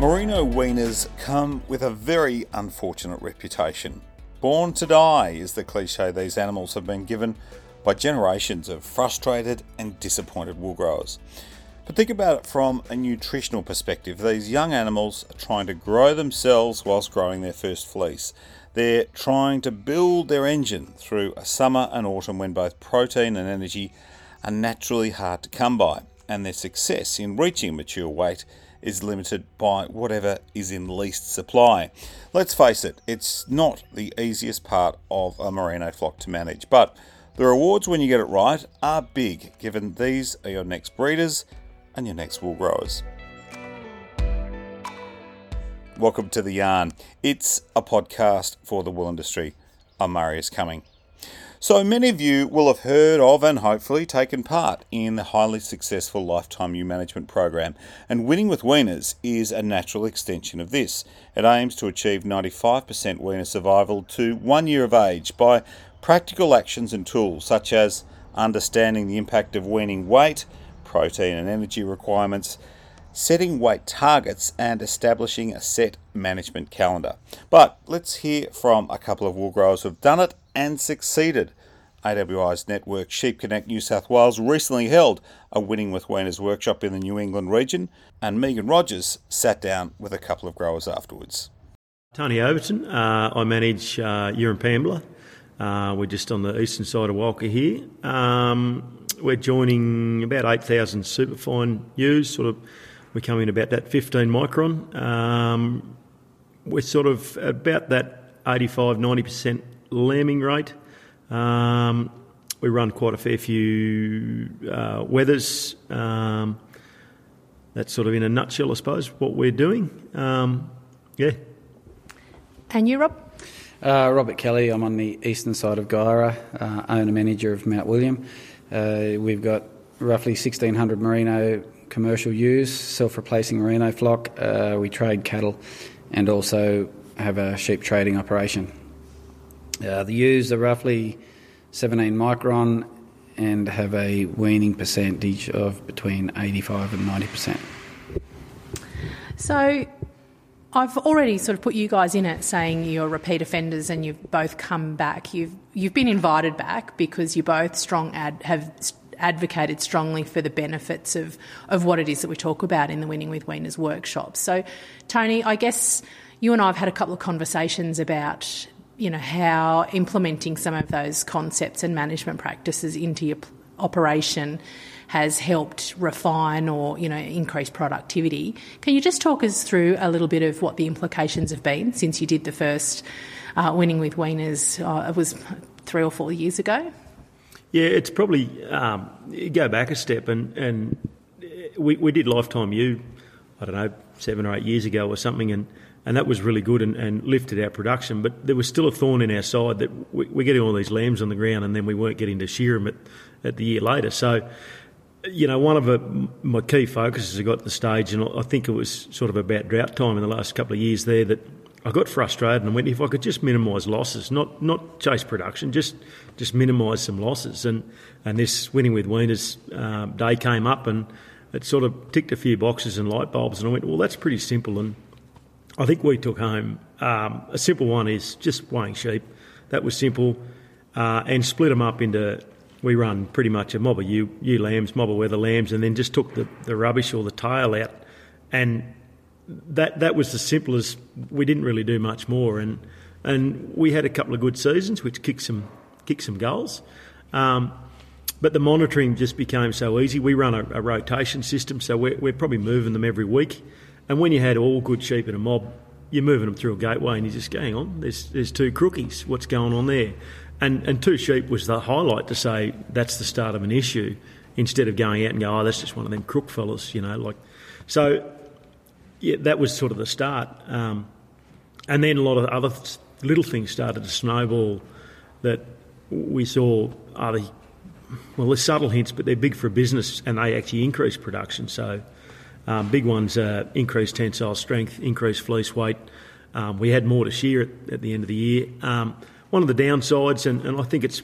Merino weaners come with a very unfortunate reputation. Born to die is the cliche these animals have been given by generations of frustrated and disappointed wool growers. But think about it from a nutritional perspective. These young animals are trying to grow themselves whilst growing their first fleece. They're trying to build their engine through a summer and autumn when both protein and energy are naturally hard to come by, and their success in reaching mature weight is limited by whatever is in least supply. Let's face it, it's not the easiest part of a merino flock to manage, but the rewards when you get it right are big, given these are your next breeders and your next wool growers. Welcome to The Yarn. It's a podcast for the wool industry. I'm Marius Cumming. So many of you will have heard of and hopefully taken part in the highly successful Lifetime Ewe Management Program, and winning with weaners is a natural extension of this. It aims to achieve 95% weaner survival to one year of age by practical actions and tools such as understanding the impact of weaning weight, protein and energy requirements, setting weight targets, and establishing a set management calendar. But let's hear from a couple of wool growers who've done it and succeeded. AWI's network Sheep Connect New South Wales recently held a Winning with Weaners workshop in the New England region, and Megan Rogers sat down with a couple of growers afterwards. Tony Overton, uh, I manage uh, Pambler. Uh, we're just on the eastern side of Walcha here. Um, we're joining about 8,000 superfine ewes, sort of, we come in about that 15 micron. Um, we're sort of about that 85 90% lambing rate. Um, we run quite a fair few uh, wethers. Um, that's sort of in a nutshell, I suppose, what we're doing. Um, yeah. And you, Rob? Uh, Robert Kelly. I'm on the eastern side of Guyra, uh, owner manager of Mount William. Uh, we've got roughly 1,600 merino commercial ewes, self-replacing merino flock. Uh, we trade cattle, and also have a sheep trading operation. Uh, the ewes are roughly 17 micron and have a weaning percentage of between 85 and 90%. So I've already sort of put you guys in it saying you're repeat offenders and you've both come back. You've you've been invited back because you both strong ad, have advocated strongly for the benefits of, of what it is that we talk about in the Winning with Weaners workshops. So Tony, I guess you and I have had a couple of conversations about you know how implementing some of those concepts and management practices into your operation has helped refine or you know increase productivity. Can you just talk us through a little bit of what the implications have been since you did the first uh, winning with Weaners? Uh, it was three or four years ago. Yeah, it's probably um, go back a step and and we we did lifetime ewe, I don't know seven or eight years ago or something and and that was really good and, and, lifted our production. But there was still a thorn in our side that we, we're getting all these lambs on the ground, and then we weren't getting to shear them at, at the year later. So, you know, one of my key focuses I got to the stage, and I think it was sort of about drought time in the last couple of years there that I got frustrated and went if I could just minimise losses, not not chase production, just just minimise some losses. And and this winning with weaners um, day came up and it sort of ticked a few boxes and light bulbs, and I went, well, that's pretty simple and I think we took home um, a simple one is just weighing sheep. That was simple, uh, and split them up into. We run pretty much a mob of ewe, ewe lambs, mob of wether lambs, and then just took the, the rubbish or the tail out, and that that was the simplest. We didn't really do much more, and and we had a couple of good seasons, which kicked some kicked some goals. Um, but the monitoring just became so easy. We run a, a rotation system, so we're, we're probably moving them every week. And when you had all good sheep in a mob, you're moving them through a gateway and you're just going on. There's there's two crookies. What's going on there? And and two sheep was the highlight to say that's the start of an issue, instead of going out and go, oh, that's just one of them crook fellas, you know, like. So, yeah, that was sort of the start. Um, and then a lot of other little things started to snowball that we saw other well, they're subtle hints, but they're big for business and they actually increase production. So um, big ones uh, increased tensile strength, increased fleece weight. Um, we had more to shear at, at, the end of the year. Um, one of the downsides, and, and, I think it's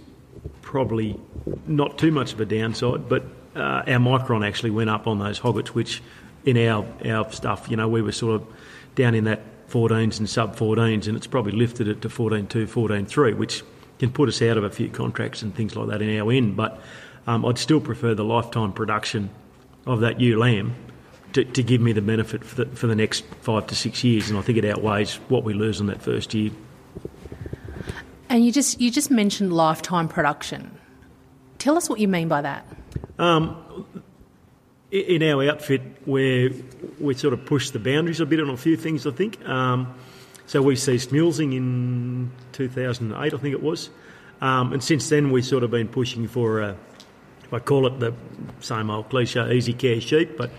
probably not too much of a downside, but uh, our micron actually went up on those hoggets, which in our, our stuff, you know, we were sort of down in that 14s and sub 14s, and it's probably lifted it to 14.2, 14.3, which can put us out of a few contracts and things like that in our end. But um, I'd still prefer the lifetime production of that ewe lamb to, to give me the benefit for the, for the next five to six years, and I think it outweighs what we lose in that first year. And you just you just mentioned lifetime production. Tell us what you mean by that. Um, in our outfit, where we sort of push the boundaries a bit on a few things, I think. Um, so we ceased mulesing in 2008, I think it was, um, and since then we've sort of been pushing for, I call it the same old cliche, easy care sheep, but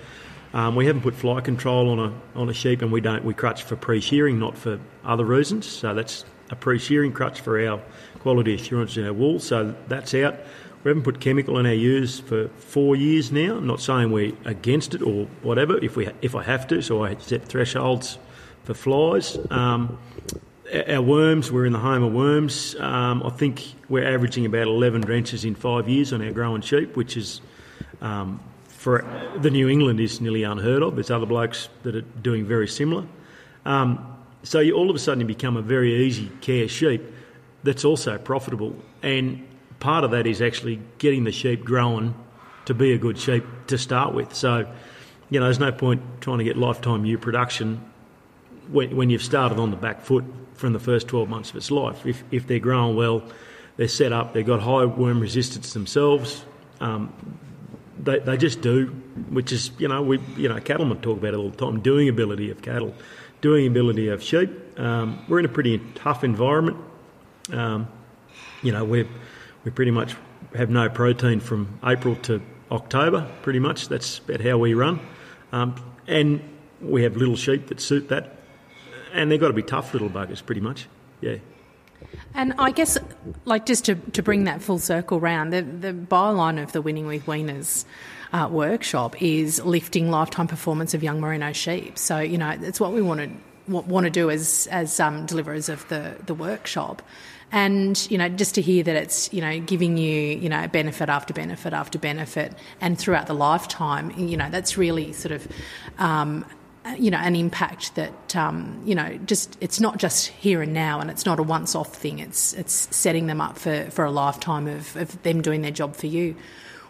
um, we haven't put fly control on a on a sheep, and we don't we crutch for pre-shearing, not for other reasons. So that's a pre-shearing crutch for our quality assurance in our wool. So that's out. We haven't put chemical in our ewes for four years now. I'm not saying we're against it or whatever. If we if I have to, so I set thresholds for flies. Um, our worms, we're in the home of worms. Um, I think we're averaging about 11 drenches in five years on our growing sheep, which is um, for the New England is nearly unheard of. There's other blokes that are doing very similar. Um, so you all of a sudden you become a very easy care sheep that's also profitable. And part of that is actually getting the sheep growing to be a good sheep to start with. So, you know, there's no point trying to get lifetime ewe production when, when you've started on the back foot from the first 12 months of its life. If, if they're growing well, they're set up, they've got high worm resistance themselves. Um, they, they just do, which is, you know, we, you know, cattlemen talk about it all the time, doing ability of cattle, doing ability of sheep. Um, we're in a pretty tough environment. Um, you know, we're we pretty much have no protein from April to October, pretty much. That's about how we run. Um, and we have little sheep that suit that. And they've got to be tough little buggers, pretty much. Yeah. And I guess, like, just to, to bring that full circle round, the, the byline of the Winning with Weaners uh, workshop is lifting lifetime performance of young merino sheep. So, you know, it's what we want to want to do as as um, deliverers of the the workshop and you know just to hear that it's you know giving you you know benefit after benefit after benefit and throughout the lifetime you know that's really sort of um, you know an impact that um, you know just it's not just here and now and it's not a once off thing it's it's setting them up for, for a lifetime of, of them doing their job for you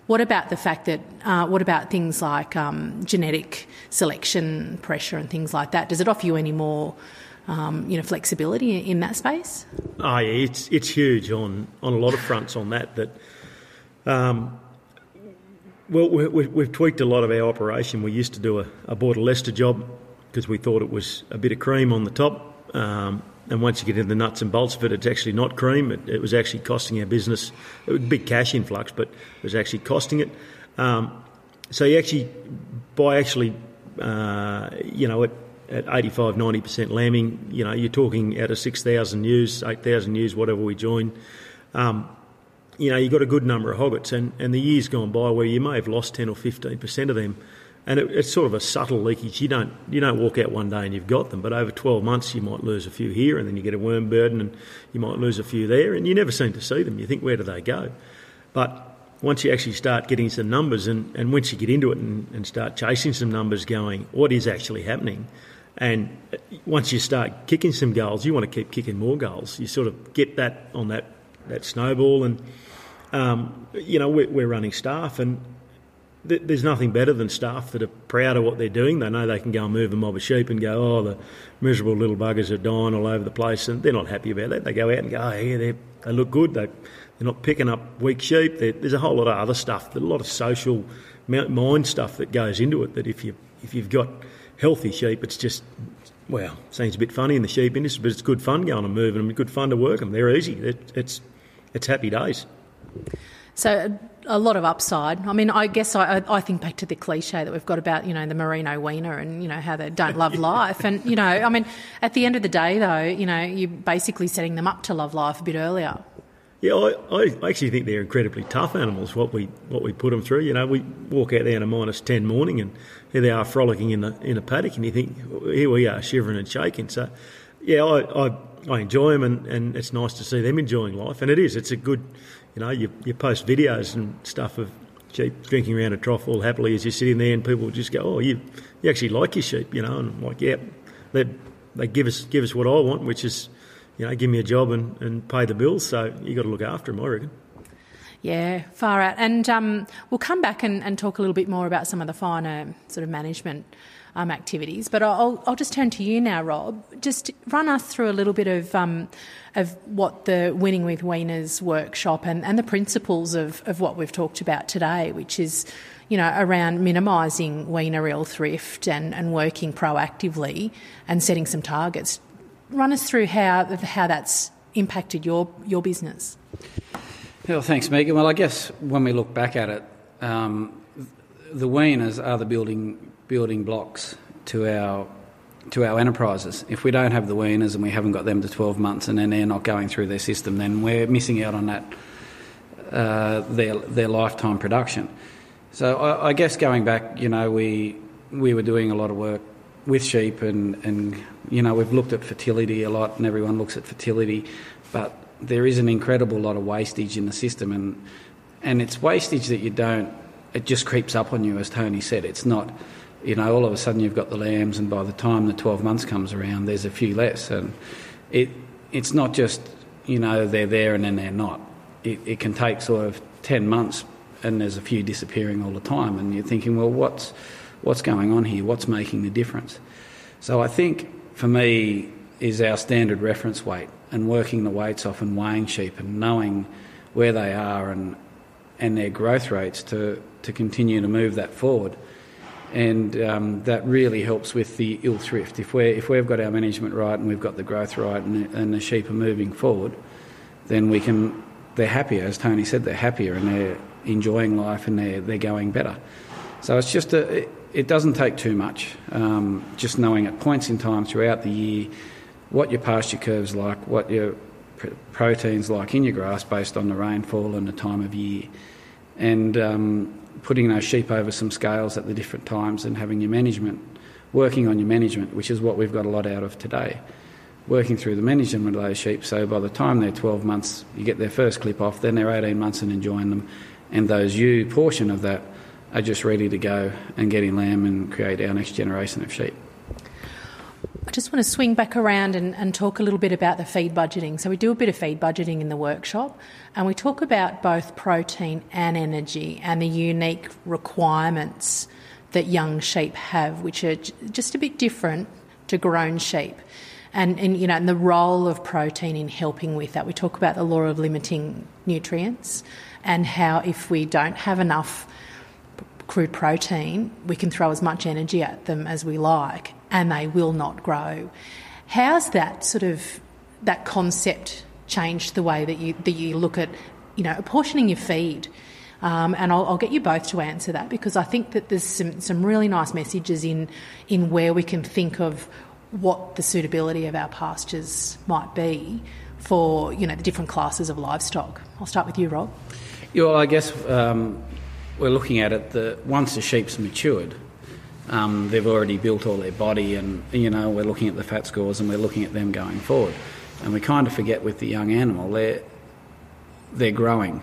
what about the fact that, uh, what about things like um, genetic selection pressure and things like that? Does it offer you any more um, you know, flexibility in that space? Oh, yeah, it's it's huge on on a lot of fronts on that. That um, well, we, have tweaked a lot of our operation. We used to do a, a Border Leicester job because we thought it was a bit of cream on the top. Um, and once you get into the nuts and bolts of it, it's actually not cream. It, it was actually costing our business. A big cash influx, but it was actually costing it. Um, so you actually, by actually, uh, you know, it, at 85, 90% lambing, you know, you're talking out of 6,000 ewes, 8,000 ewes, whatever we join. Um, you know, you've got a good number of hoggets, and, and the years gone by where you may have lost 10 or 15% of them. And it, it's sort of a subtle leakage. You don't you don't walk out one day and you've got them, but over 12 months you might lose a few here, and then you get a worm burden, and you might lose a few there, and you never seem to see them. You think, where do they go? But once you actually start getting some numbers, and, and once you get into it and, and start chasing some numbers, going, what is actually happening? And once you start kicking some goals, you want to keep kicking more goals. You sort of get that on that, that snowball. And, um, you know, we're, we're, running staff, and th- there's nothing better than staff that are proud of what they're doing. They know they can go and move a mob of sheep and go, oh, the miserable little buggers are dying all over the place. And they're not happy about that. They go out and go, oh, yeah, they look good. They, they're not picking up weak sheep. They're, there's a whole lot of other stuff, a lot of social mind stuff that goes into it that if, you, if you've got – healthy sheep, it's just, well, seems a bit funny in the sheep industry, but it's good fun going and moving them, good fun to work them. They're easy. It, it's, it's happy days. So a lot of upside. I mean, I guess I, I think back to the cliche that we've got about you know the merino weaner and you know how they don't love life, and you know, I mean, at the end of the day, though, you know, you're basically setting them up to love life a bit earlier. Yeah, I, I actually think they're incredibly tough animals. What we what we put them through, you know, we walk out there in a minus ten morning, and here they are frolicking in the in a paddock, and you think here we are shivering and shaking. So, yeah, I, I I enjoy them, and, and it's nice to see them enjoying life. And it is. It's a good, you know, you, you post videos and stuff of sheep drinking around a trough all happily as you're sitting there, and people just go, "Oh, you you actually like your sheep," you know, and I'm like, yeah, they they give us give us what I want, which is, you know, give me a job and, and pay the bills. So you got to look after them, I reckon. Yeah, far out. And um, we'll come back and, and, talk a little bit more about some of the finer sort of management um, activities. But I'll, I'll just turn to you now, Rob. Just run us through a little bit of um, of what the Winning with Weaners workshop and, and the principles of, of what we've talked about today, which is, you know, around minimising weaner ill thrift and, and working proactively and setting some targets. Run us through how how that's impacted your your business. Well, thanks, Megan. Well, I guess when we look back at it, um, the weaners are the building building blocks to our to our enterprises. If we don't have the weaners and we haven't got them to 12 months and then they're not going through their system, then we're missing out on that uh, their their lifetime production. So I, I, guess going back, you know, we we were doing a lot of work with sheep and and you know we've looked at fertility a lot and everyone looks at fertility, but there is an incredible lot of wastage in the system, and and it's wastage that you don't. It just creeps up on you, as Tony said. It's not, you know, all of a sudden you've got the lambs, and by the time the 12 months comes around, there's a few less, and it it's not just you know they're there and then they're not. It, it can take sort of 10 months, and there's a few disappearing all the time, and you're thinking, well, what's what's going on here? What's making the difference? So I think for me is our standard reference weight and working the weights off and weighing sheep and knowing where they are and and their growth rates to, to continue to move that forward. And um, that really helps with the ill thrift. If, we if we've got our management right and we've got the growth right and, and the sheep are moving forward, then we can, they're happier, as Tony said, they're happier and they're enjoying life and they're, they're going better. So it's just a, it doesn't take too much. Um, just knowing at points in time throughout the year what your pasture curve's like, what your pr- protein's like in your grass based on the rainfall and the time of year, and um, putting those sheep over some scales at the different times and having your management, working on your management, which is what we've got a lot out of today. Working through the management of those sheep, so by the time they're 12 months, you get their first clip off, then they're 18 months and enjoying them, and those ewe portion of that are just ready to go and get in lamb and create our next generation of sheep. I just want to swing back around and, and, talk a little bit about the feed budgeting. So, we do a bit of feed budgeting in the workshop, and we talk about both protein and energy and the unique requirements that young sheep have, which are just a bit different to grown sheep. And, and you know, and the role of protein in helping with that. We talk about the law of limiting nutrients and how if we don't have enough crude protein, we can throw as much energy at them as we like and they will not grow. How's that sort of that concept changed the way that you that you look at you know apportioning your feed? Um, and I'll, I'll, get you both to answer that because I think that there's some, some really nice messages in in where we can think of what the suitability of our pastures might be for you know the different classes of livestock. I'll start with you, Rob. Yeah, well, I guess um, we're looking at it that once the sheep's matured, um, they've already built all their body, and you know we're looking at the fat scores and we're looking at them going forward, and we kind of forget with the young animal they're they're growing,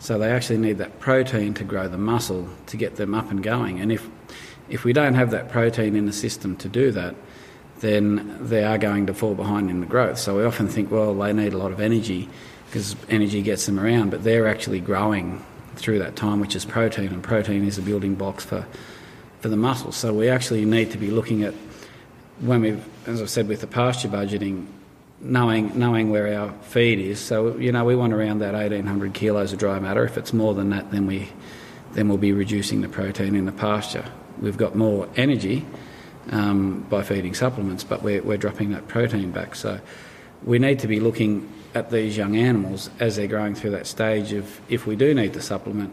so they actually need that protein to grow the muscle to get them up and going, and if if we don't have that protein in the system to do that, then they are going to fall behind in the growth. So we often think, well, they need a lot of energy because energy gets them around, but they're actually growing through that time, which is protein, and protein is a building blocks for for the muscles. So we actually need to be looking at when we, as I said, with the pasture budgeting, knowing knowing where our feed is. So you know we want around that 1800 kilos of dry matter. If it's more than that, then we then we'll be reducing the protein in the pasture. We've got more energy um, by feeding supplements, but we're, we're dropping that protein back. So we need to be looking at these young animals as they're growing through that stage of if we do need the supplement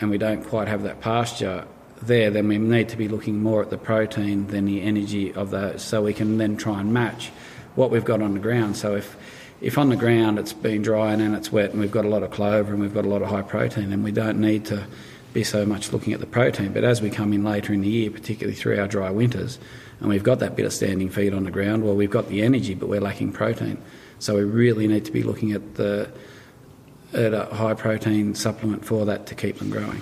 and we don't quite have that pasture there, then we need to be looking more at the protein than the energy of those, so we can then try and match what we've got on the ground. So if if on the ground it's been dry and then it's wet and we've got a lot of clover and we've got a lot of high protein, then we don't need to be so much looking at the protein. But as we come in later in the year, particularly through our dry winters, and we've got that bit of standing feed on the ground, well, we've got the energy, but we're lacking protein. So we really need to be looking at the at a high protein supplement for that to keep them growing.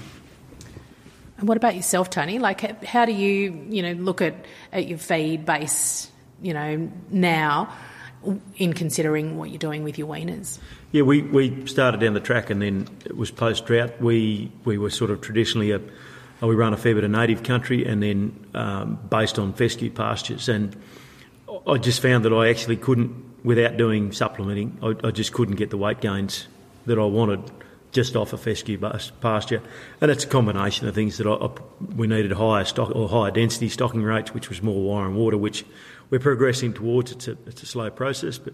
And what about yourself, Tony? Like, how do you, you know, look at, at your feed base, you know, now in considering what you're doing with your weaners? Yeah, we, we started down the track and then it was post drought. We we were sort of traditionally a we run a fair bit of native country and then um, based on fescue pastures. And I just found that I actually couldn't, without doing supplementing, I, I just couldn't get the weight gains that I wanted just off a fescue pasture, and it's a combination of things that I, I, we needed higher stock or higher density stocking rates, which was more wire and water, which we're progressing towards. It's a, it's a slow process, but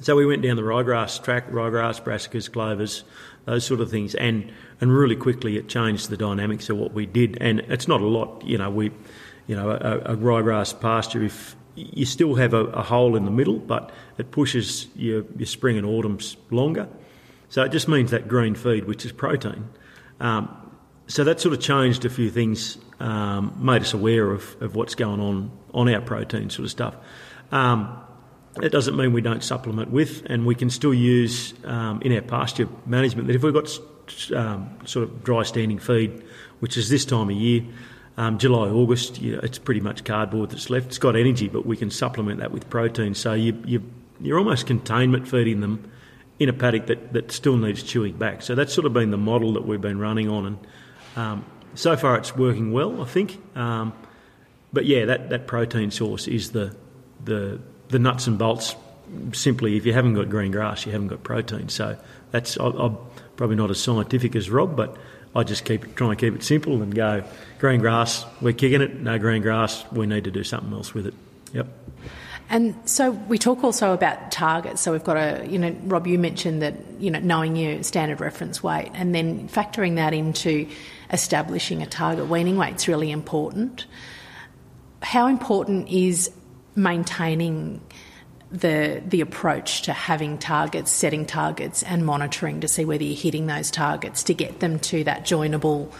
so we went down the ryegrass track, ryegrass, brassicas, clovers, those sort of things, and and really quickly it changed the dynamics of what we did. And it's not a lot, you know. We, you know, a, a ryegrass pasture if you still have a, a, hole in the middle, but it pushes your, your spring and autumns longer. So it just means that green feed, which is protein. Um, so that sort of changed a few things, um, made us aware of, of what's going on on our protein sort of stuff. Um, it doesn't mean we don't supplement with, and we can still use um, in our pasture management that if we've got um, sort of dry standing feed, which is this time of year, um, July, August, you know, it's pretty much cardboard that's left. It's got energy, but we can supplement that with protein. So you, you, you're almost containment feeding them in a paddock that, that still needs chewing back. So that's sort of been the model that we've been running on, and um, so far it's working well, I think. Um, but yeah, that, that protein source is the the the nuts and bolts. Simply, if you haven't got green grass, you haven't got protein. So that's I, I'm probably not as scientific as Rob, but I just keep try and keep it simple and go green grass. We're kicking it. No green grass. We need to do something else with it. Yep. And so we talk also about targets. So we've got a, you know, Rob, you mentioned that, you know, knowing your standard reference weight and then factoring that into establishing a target weaning weight is really important. How important is maintaining the the approach to having targets, setting targets, and monitoring to see whether you're hitting those targets to get them to that joinable,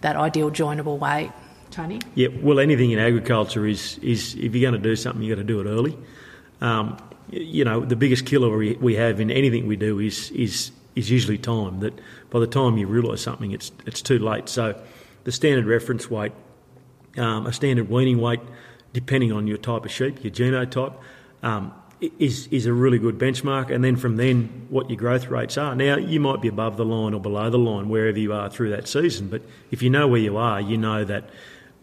that ideal joinable weight? Tony? Yeah, well, anything in agriculture is, is if you're going to do something, you've got to do it early. Um, you know, the biggest killer we, we have in anything we do is, is, is usually time. That by the time you realise something, it's, it's too late. So the standard reference weight, um, a standard weaning weight, depending on your type of sheep, your genotype, um, is is a really good benchmark. And then from then, what your growth rates are. Now you might be above the line or below the line wherever you are through that season, but if you know where you are, you know that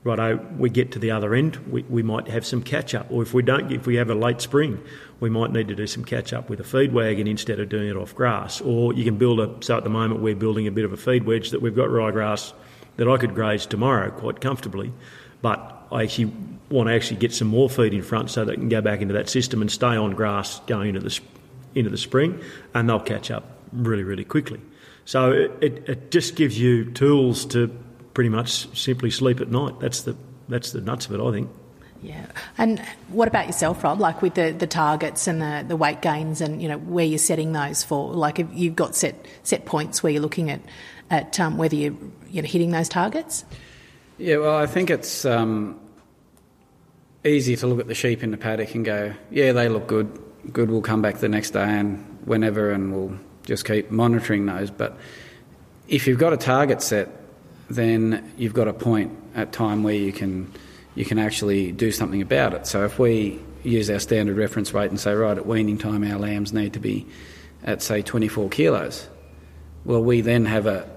righto, we get to the other end, we, we might have some catch up. Or if we don't, if we have a late spring, we might need to do some catch up with a feed wagon instead of doing it off grass. Or you can build a, so at the moment we're building a bit of a feed wedge that we've got ryegrass that I could graze tomorrow quite comfortably. But I actually want to actually get some more feed in front so they can go back into that system and stay on grass going into the, into the spring and they'll catch up really, really quickly. So it, it, it just gives you tools to pretty much simply sleep at night. That's the that's the nuts of it, I think. Yeah. And what about yourself, Rob? Like with the, the targets and the, the weight gains and, you know, where you're setting those for? Like if you've got set set points where you're looking at, at um, whether you're, you know, hitting those targets? Yeah, well, I think it's um, easy to look at the sheep in the paddock and go, yeah, they look good. Good, we'll come back the next day and whenever and we'll just keep monitoring those. But if you've got a target set, then you've got a point at time where you can you can actually do something about it. So if we use our standard reference weight and say, right, at weaning time our lambs need to be at say 24 kilos, well, we then have a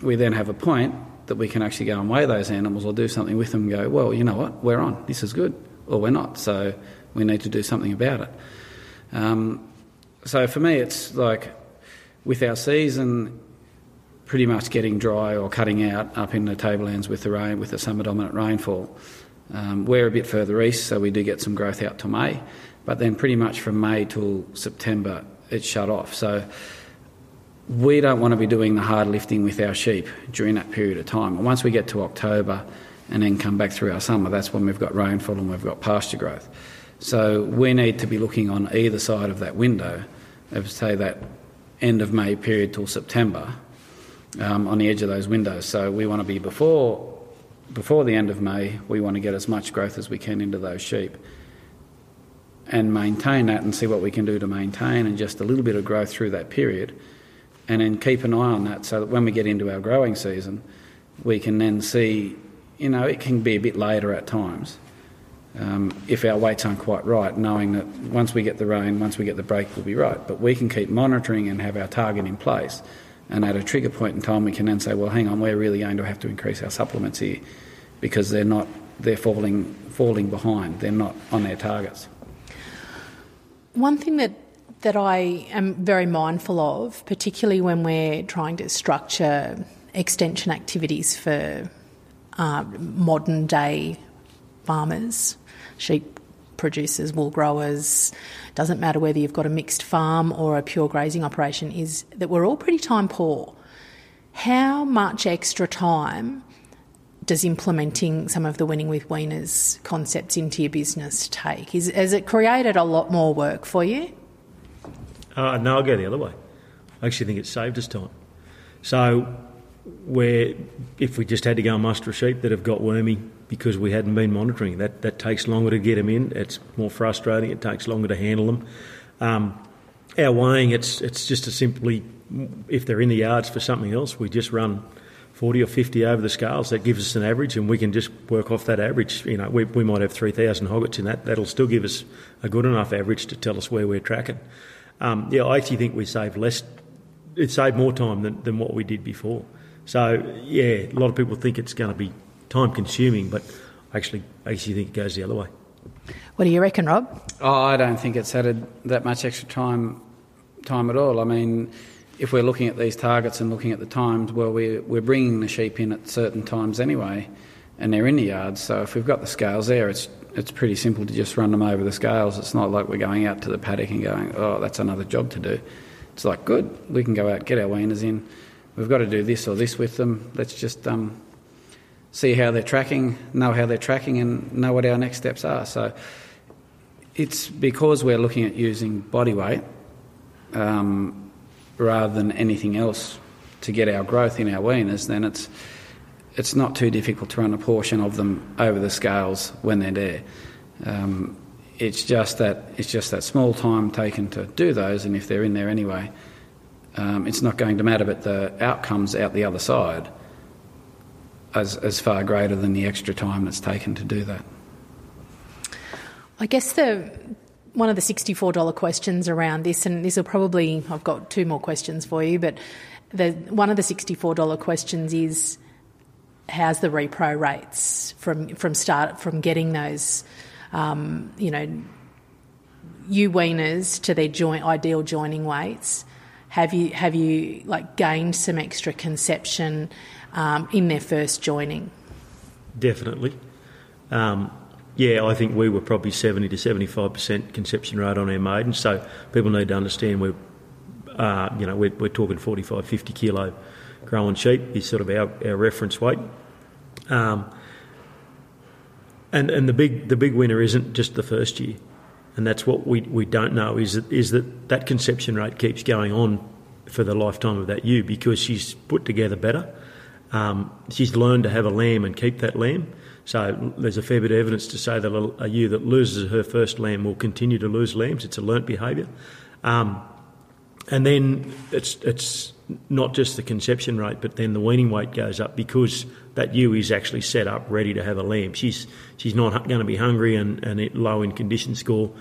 we then have a point that we can actually go and weigh those animals or do something with them go, well, you know what, we're on, this is good, or we're not, so we need to do something about it. Um, so for me, it's like with our season, pretty much getting dry or cutting out up in the tablelands with the rain, with the summer dominant rainfall. Um, we're a bit further east, so we do get some growth out to May, but then pretty much from May till September it's shut off. So we don't want to be doing the hard lifting with our sheep during that period of time. And once we get to October and then come back through our summer, that's when we've got rainfall and we've got pasture growth. So we need to be looking on either side of that window, of say that end of May period till September, um, on the edge of those windows. So we want to be before before the end of May. We want to get as much growth as we can into those sheep and maintain that and see what we can do to maintain and just a little bit of growth through that period. And then keep an eye on that so that when we get into our growing season, we can then see, you know, it can be a bit later at times. Um, if our weights aren't quite right, knowing that once we get the rain, once we get the break, we'll be right. But we can keep monitoring and have our target in place. And at a trigger point in time, we can then say, well, hang on, we're really going to have to increase our supplements here because they're not, they're falling, falling behind. They're not on their targets. One thing that that I am very mindful of, particularly when we're trying to structure extension activities for uh, modern day farmers, sheep producers, wool growers, doesn't matter whether you've got a mixed farm or a pure grazing operation, is that we're all pretty time poor. How much extra time does implementing some of the winning with weaners concepts into your business take? Is, has it created a lot more work for you? Uh, no, I'll go the other way. I actually think it saved us time. So, where if we just had to go and muster sheep that have got wormy because we hadn't been monitoring, that, that takes longer to get them in. It's more frustrating. It takes longer to handle them. Um, our weighing, it's it's just a simply if they're in the yards for something else, we just run 40 or 50 over the scales. That gives us an average, and we can just work off that average. You know, we, we might have 3,000 hoggets in that. That'll still give us a good enough average to tell us where we're tracking. Um, yeah, I actually think we saved less. It saved more time than, than what we did before. So yeah, a lot of people think it's going to be time consuming, but actually, I actually think it goes the other way. What do you reckon, Rob? Oh, I don't think it's added that much extra time time at all. I mean, if we're looking at these targets and looking at the times, well, we're, we're bringing the sheep in at certain times anyway, and they're in the yards. So if we've got the scales there, it's it's pretty simple to just run them over the scales. It's not like we're going out to the paddock and going, oh, that's another job to do. It's like, good, we can go out, get our weaners in. We've got to do this or this with them. Let's just um, see how they're tracking, know how they're tracking, and know what our next steps are. So it's because we're looking at using body weight um, rather than anything else to get our growth in our weaners, then it's it's not too difficult to run a portion of them over the scales when they're there. Um, it's just that it's just that small time taken to do those, and if they're in there anyway, um, it's not going to matter. But the outcomes out the other side is, is far greater than the extra time that's taken to do that. I guess the one of the sixty-four dollar questions around this, and this will probably I've got two more questions for you, but the one of the sixty-four dollar questions is how's the repro rates from from start from getting those, um, you know, ewe weaners to their joint ideal joining weights? Have you have you like gained some extra conception um, in their first joining? Definitely. Um, yeah, I think we were probably 70 to 75% conception rate on our maiden. So people need to understand we're, uh, you know, we're, we're talking 45, 50 kilo growing sheep is sort of our, our reference weight. Um, and and the big the big winner isn't just the first year, and that's what we, we don't know is that is that that conception rate keeps going on for the lifetime of that ewe because she's put together better. Um, she's learned to have a lamb and keep that lamb. So there's a fair bit of evidence to say that a, a ewe that loses her first lamb will continue to lose lambs. It's a learnt behaviour. Um, and then it's it's not just the conception rate, but then the weaning weight goes up because that ewe is actually set up ready to have a lamb. She's she's not going to be hungry and, and low in condition score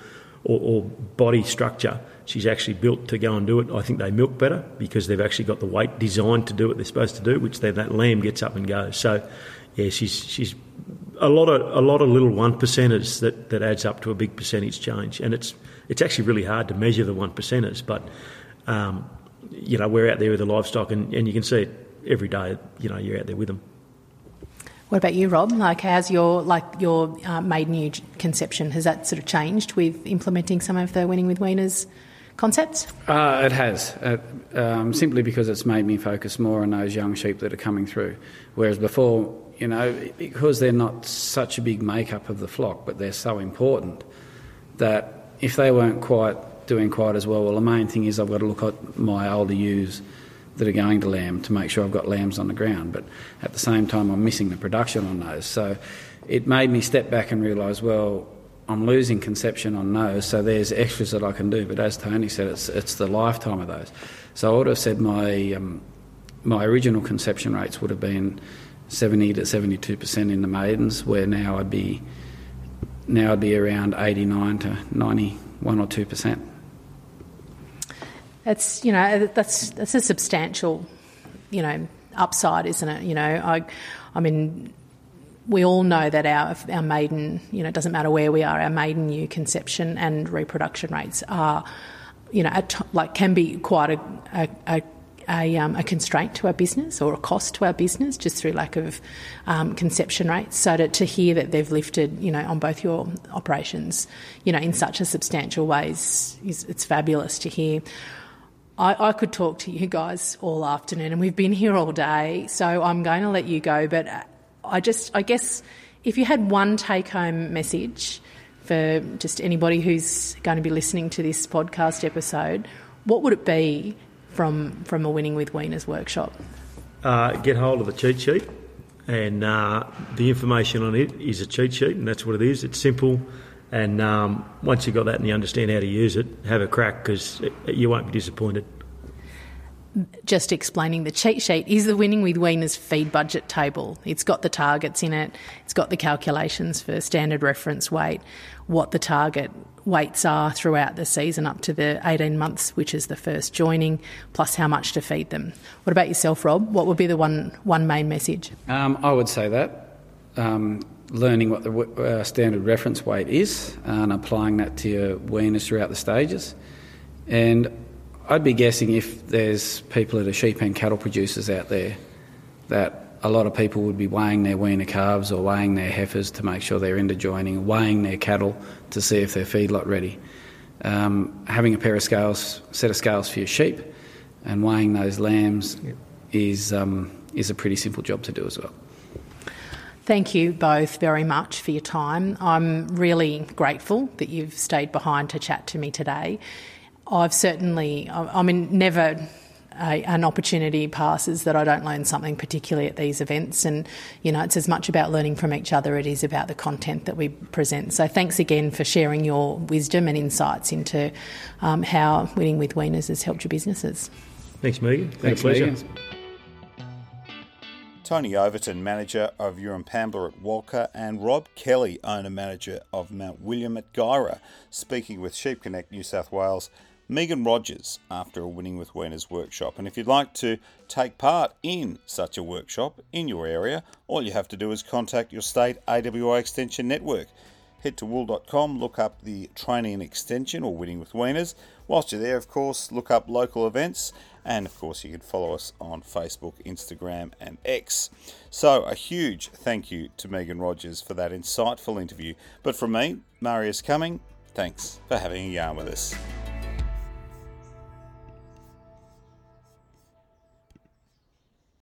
or, or, body structure. She's actually built to go and do it. I think they milk better because they've actually got the weight designed to do what they're supposed to do, which then that lamb gets up and goes. So, yeah, she's she's a lot of a lot of little one percenters that, that adds up to a big percentage change, and it's it's actually really hard to measure the one percenters, but um, you know, we're out there with the livestock and, and you can see it every day, you know, you're out there with them. What about you, Rob? Like, how's your like your uh, maiden ewe conception? Has that sort of changed with implementing some of the winning with weaners concepts? Uh, it has, uh, um, simply because it's made me focus more on those young sheep that are coming through. Whereas before, you know, because they're not such a big makeup of the flock, but they're so important that if they weren't quite doing quite as well. Well, the main thing is I've got to look at my older ewes that are going to lamb to make sure I've got lambs on the ground. But at the same time, I'm missing the production on those. So it made me step back and realise, well, I'm losing conception on those, so there's extras that I can do. But as Tony said, it's, it's the lifetime of those. So I would have said my, um, my original conception rates would have been 70 to 72% in the maidens, where now I'd be, now I'd be around 89 to 91 or 2%. It's you know that's that's a substantial, you know, upside, isn't it? You know, I, I mean, we all know that our our maiden, you know, it doesn't matter where we are, our maiden new conception and reproduction rates are, you know, at, like can be quite a, a, a a, um, a, constraint to our business or a cost to our business just through lack of um, conception rates. So to, to, hear that they've lifted, you know, on both your operations, you know, in such a substantial ways, is, it's fabulous to hear. I, I, could talk to you guys all afternoon, and we've been here all day, so I'm going to let you go. But I just, I guess, if you had one take home message for just anybody who's going to be listening to this podcast episode, what would it be from from a Winning with Weaners workshop? Uh, get hold of the cheat sheet, and uh, the information on it is a cheat sheet, and that's what it is. It's simple. And um, once you've got that and you understand how to use it, have a crack because you won't be disappointed. Just explaining the cheat sheet is the Winning with Weaners feed budget table. It's got the targets in it, it's got the calculations for standard reference weight, what the target weights are throughout the season up to the 18 months, which is the first joining, plus how much to feed them. What about yourself, Rob? What would be the one, one main message? Um, I would say that. Um, learning what the uh, standard reference weight is and applying that to your weaners throughout the stages. And I'd be guessing if there's people that are sheep and cattle producers out there that a lot of people would be weighing their weaner calves or weighing their heifers to make sure they're into interjoining, weighing their cattle to see if they're feedlot ready. Um, having a pair of scales, set of scales for your sheep, and weighing those lambs yep. is um, is a pretty simple job to do as well. Thank you both very much for your time. I'm really grateful that you've stayed behind to chat to me today. I've certainly, I mean, never a, an opportunity passes that I don't learn something particularly at these events. And, you know, it's as much about learning from each other, as it is about the content that we present. So thanks again for sharing your wisdom and insights into um, how Winning with Weaners has helped your businesses. Thanks, Megan. Thanks, pleasure. Megan. Tony Overton, manager of Europambela at Walcha, and Rob Kelly, owner manager of Mount William at Guyra, speaking with Sheep Connect New South Wales. Megan Rogers after a Winning with Weaners workshop. And if you'd like to take part in such a workshop in your area, all you have to do is contact your state AWI Extension Network. Head to wool.com, look up the training and extension or Winning with Weaners. Whilst you're there, of course, look up local events and of course, you can follow us on Facebook, Instagram, and X. So, a huge thank you to Megan Rogers for that insightful interview. But from me, Marius Cumming, thanks for having a yarn with us.